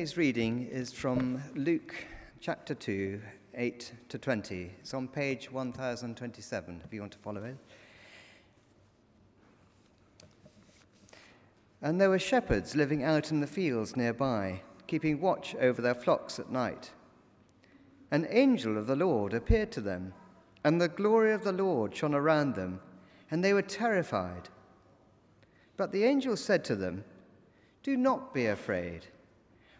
Today's reading is from Luke chapter 2, 8 to 20. It's on page 1027 if you want to follow it. And there were shepherds living out in the fields nearby, keeping watch over their flocks at night. An angel of the Lord appeared to them, and the glory of the Lord shone around them, and they were terrified. But the angel said to them, Do not be afraid.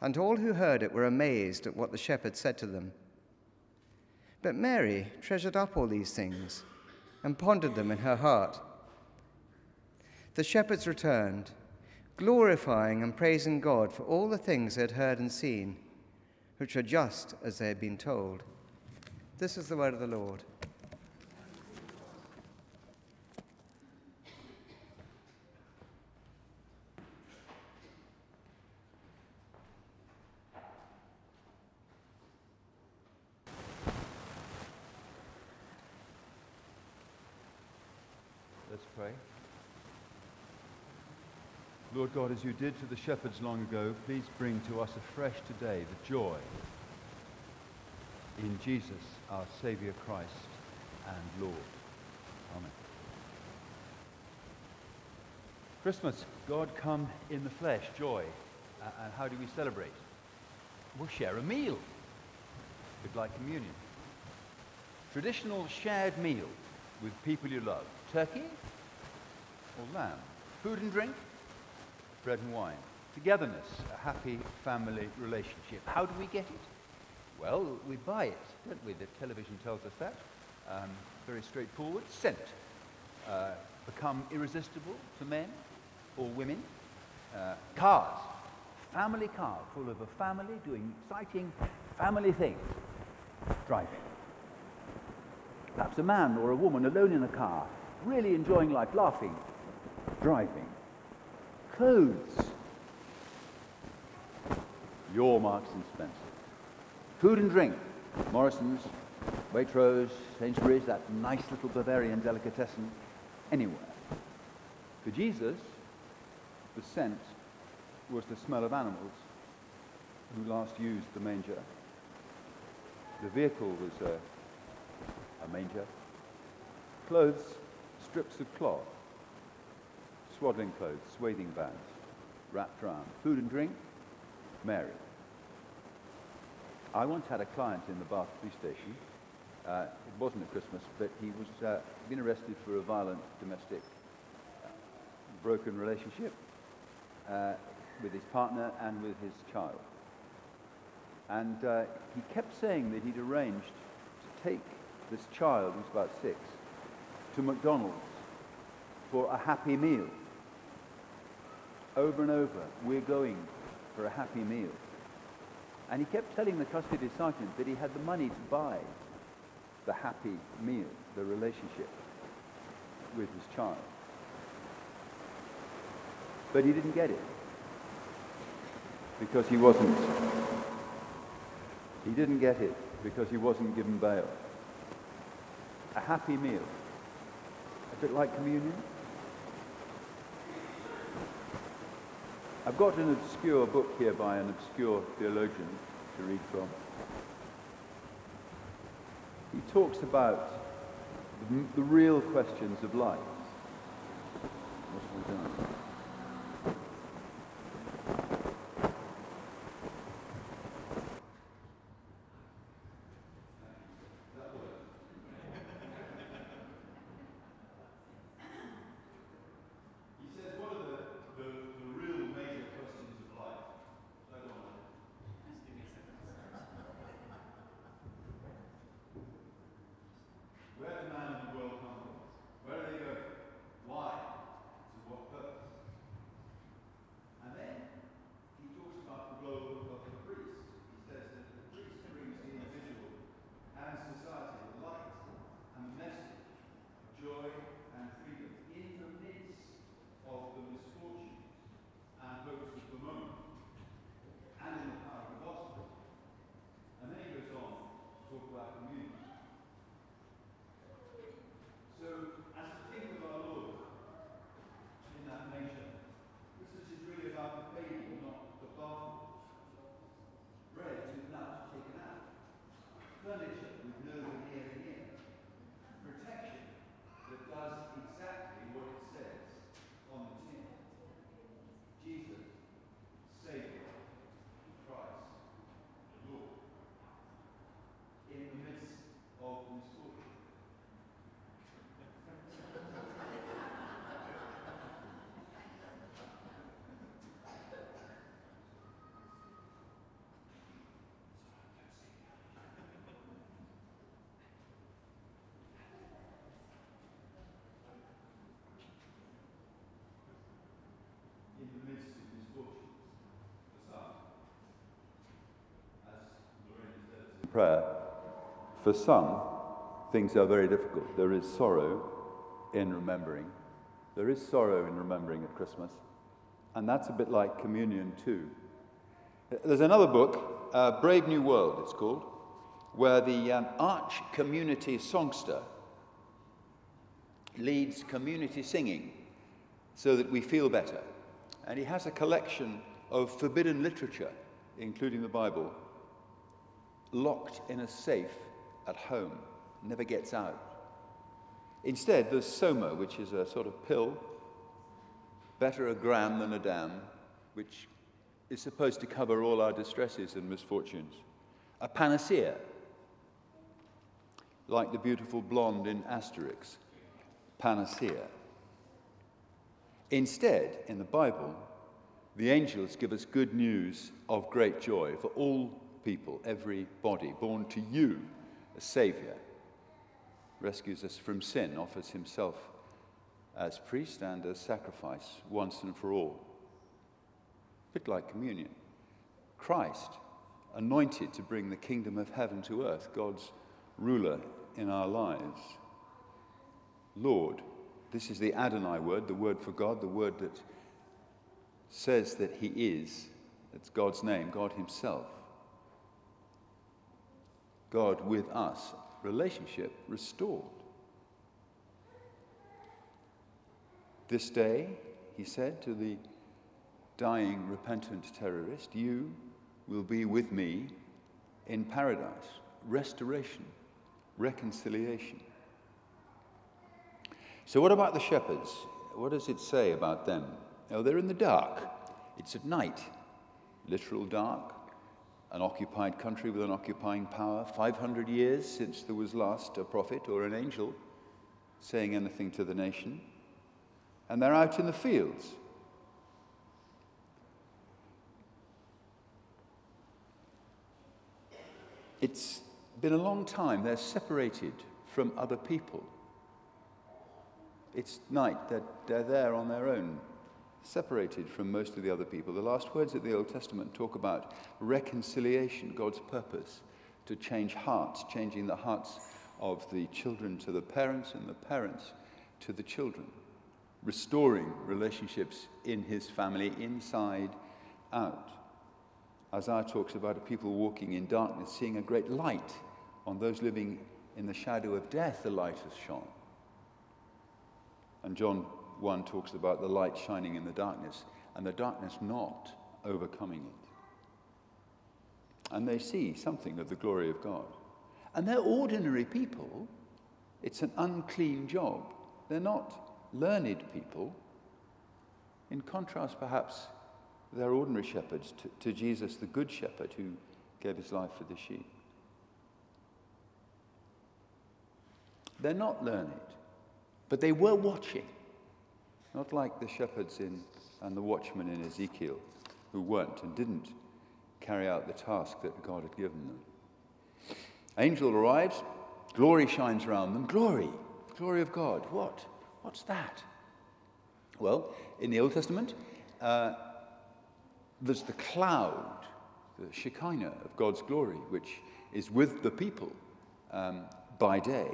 And all who heard it were amazed at what the shepherds said to them. But Mary treasured up all these things and pondered them in her heart. The shepherds returned, glorifying and praising God for all the things they had heard and seen, which were just as they had been told. This is the word of the Lord. pray. Lord God, as you did to the shepherds long ago, please bring to us afresh today the joy in Jesus, our Saviour Christ and Lord. Amen. Christmas, God come in the flesh, joy. and how do we celebrate? We'll share a meal. Bit like communion. Traditional shared meal with people you love. Turkey, or lamb. Food and drink, bread and wine. Togetherness, a happy family relationship. How do we get it? Well, we buy it, don't we? The television tells us that. Um, very straightforward. Scent. Uh, become irresistible to men or women. Uh, cars. Family car full of a family doing exciting family things. Driving. Perhaps a man or a woman alone in a car, really enjoying life, laughing, driving. Clothes. Your Marks and Spencer. Food and drink. Morrisons, Waitrose, Sainsbury's, that nice little Bavarian delicatessen. Anywhere. For Jesus, the scent was the smell of animals who last used the manger. The vehicle was a, a manger. Clothes, strips of cloth swaddling clothes, swathing bands wrapped around. Food and drink, Mary. I once had a client in the Bath police station. Uh, it wasn't at Christmas, but he was uh, been arrested for a violent domestic uh, broken relationship uh, with his partner and with his child. And uh, he kept saying that he'd arranged to take this child, who's about six, to McDonald's for a happy meal over and over, we're going for a happy meal. And he kept telling the custody sergeant that he had the money to buy the happy meal, the relationship with his child. But he didn't get it because he wasn't. He didn't get it because he wasn't given bail. A happy meal. A bit like communion. I've got an obscure book here by an obscure theologian to read from. He talks about the, the real questions of life. Prayer. For some, things are very difficult. There is sorrow in remembering. There is sorrow in remembering at Christmas. And that's a bit like communion, too. There's another book, uh, Brave New World, it's called, where the um, arch community songster leads community singing so that we feel better. And he has a collection of forbidden literature, including the Bible, locked in a safe at home, never gets out. Instead, there's Soma, which is a sort of pill, better a gram than a damn, which is supposed to cover all our distresses and misfortunes. A panacea, like the beautiful blonde in Asterix, panacea. Instead, in the Bible, the angels give us good news of great joy for all people, every body, born to you, a Saviour, rescues us from sin, offers himself as priest and as sacrifice once and for all. A bit like communion. Christ, anointed to bring the kingdom of heaven to earth, God's ruler in our lives. Lord, this is the Adonai word, the word for God, the word that says that He is. It's God's name, God Himself. God with us, relationship restored. This day, he said to the dying, repentant terrorist, you will be with me in paradise. Restoration, reconciliation. So, what about the shepherds? What does it say about them? Oh, they're in the dark. It's at night, literal dark an occupied country with an occupying power, 500 years since there was last a prophet or an angel saying anything to the nation. And they're out in the fields. It's been a long time. They're separated from other people. It's night. They're, they're there on their own separated from most of the other people. The last words of the Old Testament talk about reconciliation, God's purpose to change hearts, changing the hearts of the children to the parents and the parents to the children, restoring relationships in his family inside out. Isaiah talks about a people walking in darkness, seeing a great light. On those living in the shadow of death, the light has shone. And John 1 talks about the light shining in the darkness and the darkness not overcoming it. And they see something of the glory of God. And they're ordinary people. It's an unclean job. They're not learned people. In contrast, perhaps, they're ordinary shepherds to, to Jesus, the good shepherd who gave his life for the sheep. They're not learned, but they were watching. Not like the shepherds in, and the watchmen in Ezekiel, who weren't and didn't carry out the task that God had given them. Angel arrives, glory shines around them. Glory, glory of God. What? What's that? Well, in the Old Testament, uh, there's the cloud, the Shekinah of God's glory, which is with the people um, by day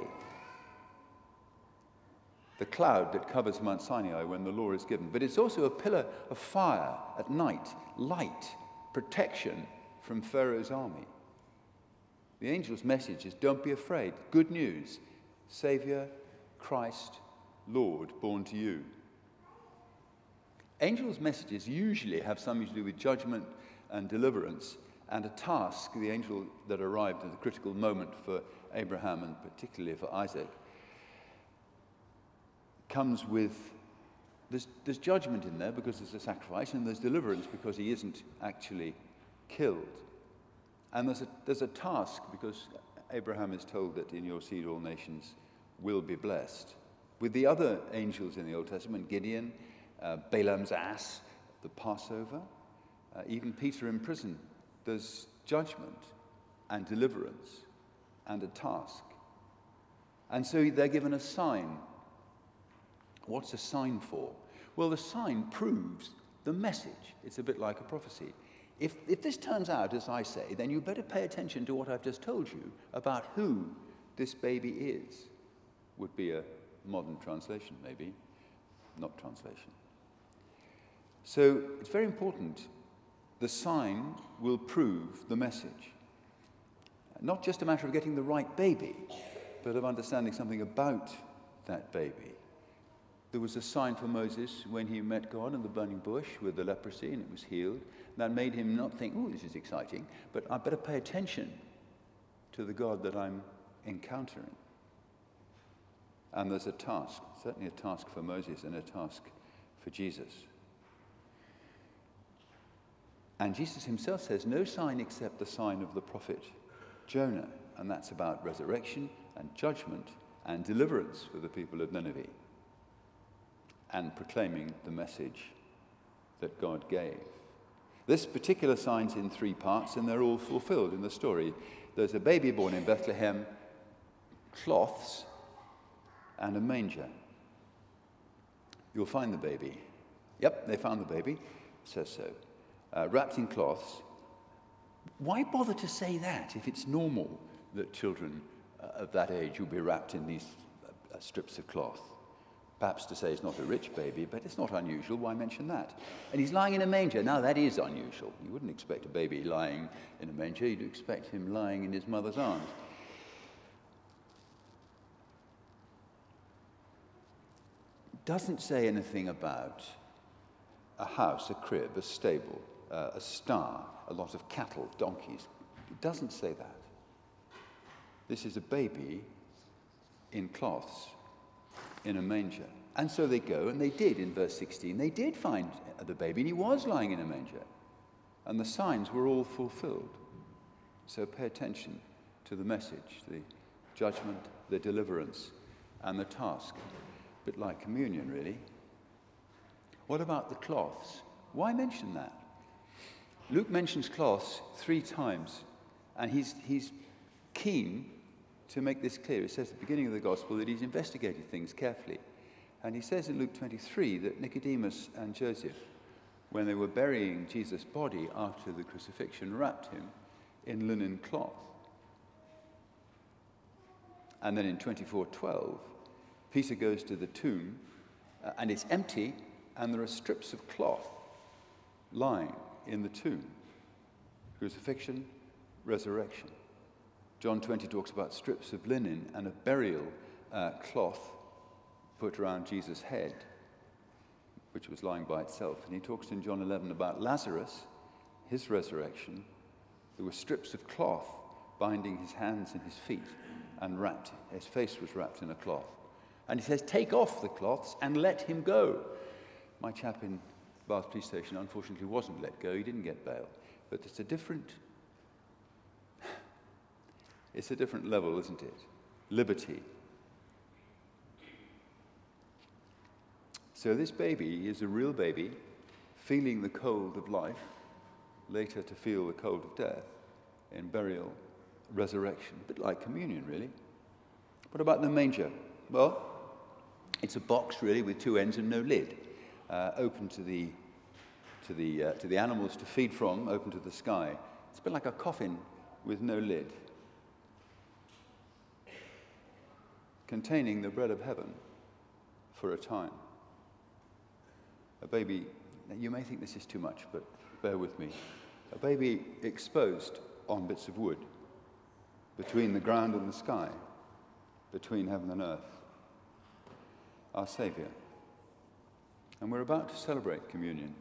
the cloud that covers Mount Sinai when the law is given. But it's also a pillar of fire at night, light, protection from Pharaoh's army. The angel's message is don't be afraid. Good news. Savior, Christ, Lord, born to you. Angels' messages usually have something to do with judgment and deliverance and a task, the angel that arrived at the critical moment for Abraham and particularly for Isaac, comes with there's, there's judgment in there because there's a sacrifice, and there's deliverance because he isn't actually killed. And there's a, there's a task because Abraham is told that in your seed all nations will be blessed. With the other angels in the Old Testament, Gideon, uh, Balaam's ass, the Passover, uh, even Peter in prison, there's judgment and deliverance and a task. And so they're given a sign. What's a sign for? Well, the sign proves the message. It's a bit like a prophecy. If, if this turns out as I say, then you better pay attention to what I've just told you about who this baby is. Would be a modern translation, maybe, not translation. So it's very important. The sign will prove the message. Not just a matter of getting the right baby, but of understanding something about that baby. There was a sign for Moses when he met God in the burning bush with the leprosy and it was healed. That made him not think, oh, this is exciting, but I better pay attention to the God that I'm encountering. And there's a task, certainly a task for Moses and a task for Jesus. And Jesus himself says, no sign except the sign of the prophet Jonah. And that's about resurrection and judgment and deliverance for the people of Nineveh and proclaiming the message that God gave. This particular sign's in three parts, and they're all fulfilled in the story. There's a baby born in Bethlehem, cloths, and a manger. You'll find the baby. Yep, they found the baby. Says so. Uh, wrapped in cloths. Why bother to say that if it's normal that children uh, of that age will be wrapped in these uh, strips of cloth? Perhaps to say he's not a rich baby, but it's not unusual. Why mention that? And he's lying in a manger. Now, that is unusual. You wouldn't expect a baby lying in a manger, you'd expect him lying in his mother's arms. Doesn't say anything about a house, a crib, a stable, uh, a star, a lot of cattle, donkeys. It doesn't say that. This is a baby in cloths in a manger. And so they go, and they did in verse 16. They did find the baby, and he was lying in a manger. And the signs were all fulfilled. So pay attention to the message, the judgment, the deliverance, and the task. A bit like communion, really. What about the cloths? Why mention that? Luke mentions cloths three times, and he's, he's keen to make this clear, it says at the beginning of the gospel that he's investigated things carefully. And he says in Luke 23 that Nicodemus and Joseph, when they were burying Jesus' body after the crucifixion, wrapped him in linen cloth. And then in 24:12, Peter goes to the tomb uh, and it's empty and there are strips of cloth lying in the tomb. Crucifixion, resurrection. John 20 talks about strips of linen and a burial uh, cloth put around Jesus' head, which was lying by itself. And he talks in John 11 about Lazarus, his resurrection. There were strips of cloth binding his hands and his feet and wrapped, his face was wrapped in a cloth. And he says, Take off the cloths and let him go. My chap in Bath Police Station unfortunately wasn't let go, he didn't get bail. But it's a different it's a different level, isn't it? Liberty. So this baby is a real baby, feeling the cold of life, later to feel the cold of death in burial, resurrection. A bit like communion, really. What about the manger? Well, it's a box, really, with two ends and no lid, uh, open to the, to, the, uh, to the animals to feed from, open to the sky. It's a bit like a coffin with no lid. Containing the bread of heaven for a time. A baby, you may think this is too much, but bear with me. A baby exposed on bits of wood, between the ground and the sky, between heaven and earth, our Saviour. And we're about to celebrate communion.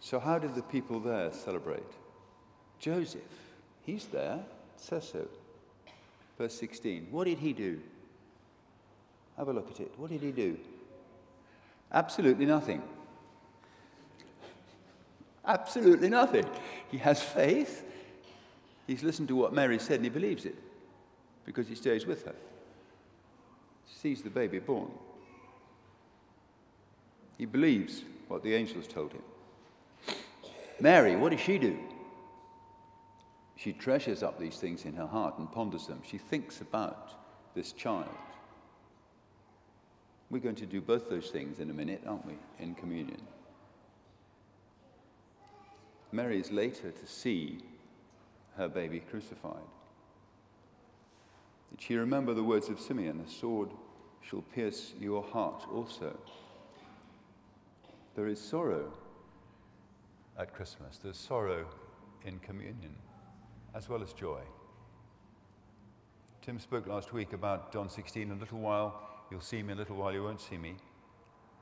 So, how did the people there celebrate? Joseph, he's there, says so. Verse 16. What did he do? Have a look at it. What did he do? Absolutely nothing. Absolutely nothing. He has faith. He's listened to what Mary said and he believes it because he stays with her. Sees the baby born. He believes what the angels told him. Mary, what does she do? She treasures up these things in her heart and ponders them. She thinks about this child. We're going to do both those things in a minute, aren't we, in communion? Mary is later to see her baby crucified. Did she remember the words of Simeon? A sword shall pierce your heart also. There is sorrow at Christmas, there's sorrow in communion, as well as joy. Tim spoke last week about John 16, In a little while you'll see me, in a little while you won't see me.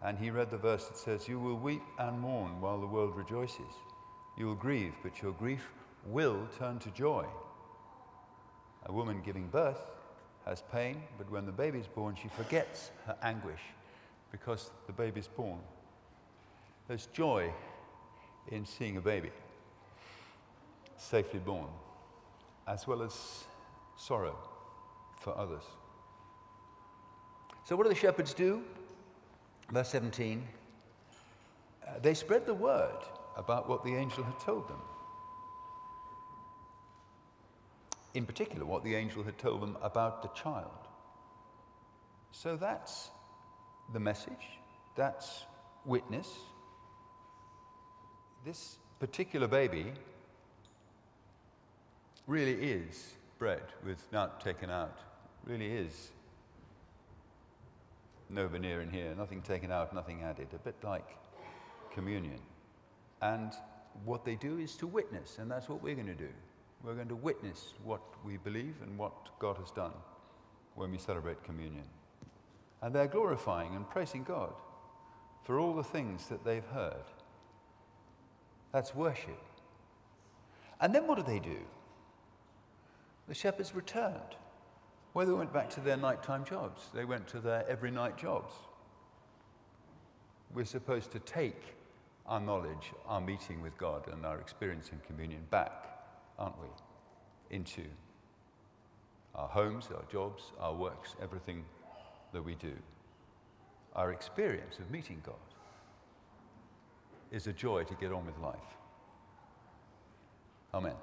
And he read the verse that says, You will weep and mourn while the world rejoices. You will grieve, but your grief will turn to joy. A woman giving birth has pain, but when the baby is born, she forgets her anguish because the baby is born. There's joy in seeing a baby safely born, as well as sorrow for others. So, what do the shepherds do? Verse 17 uh, they spread the word about what the angel had told them. In particular, what the angel had told them about the child. So that's the message, that's witness. This particular baby really is bread with nut taken out, really is no veneer in here, nothing taken out, nothing added, a bit like communion. And what they do is to witness, and that's what we're going to do. We're going to witness what we believe and what God has done when we celebrate communion. And they're glorifying and praising God for all the things that they've heard. That's worship. And then what do they do? The shepherds returned. Well, they went back to their nighttime jobs. They went to their every night jobs. We're supposed to take our knowledge, our meeting with God, and our experience in communion back, aren't we? Into our homes, our jobs, our works, everything that we do. Our experience of meeting God is a joy to get on with life. Amen.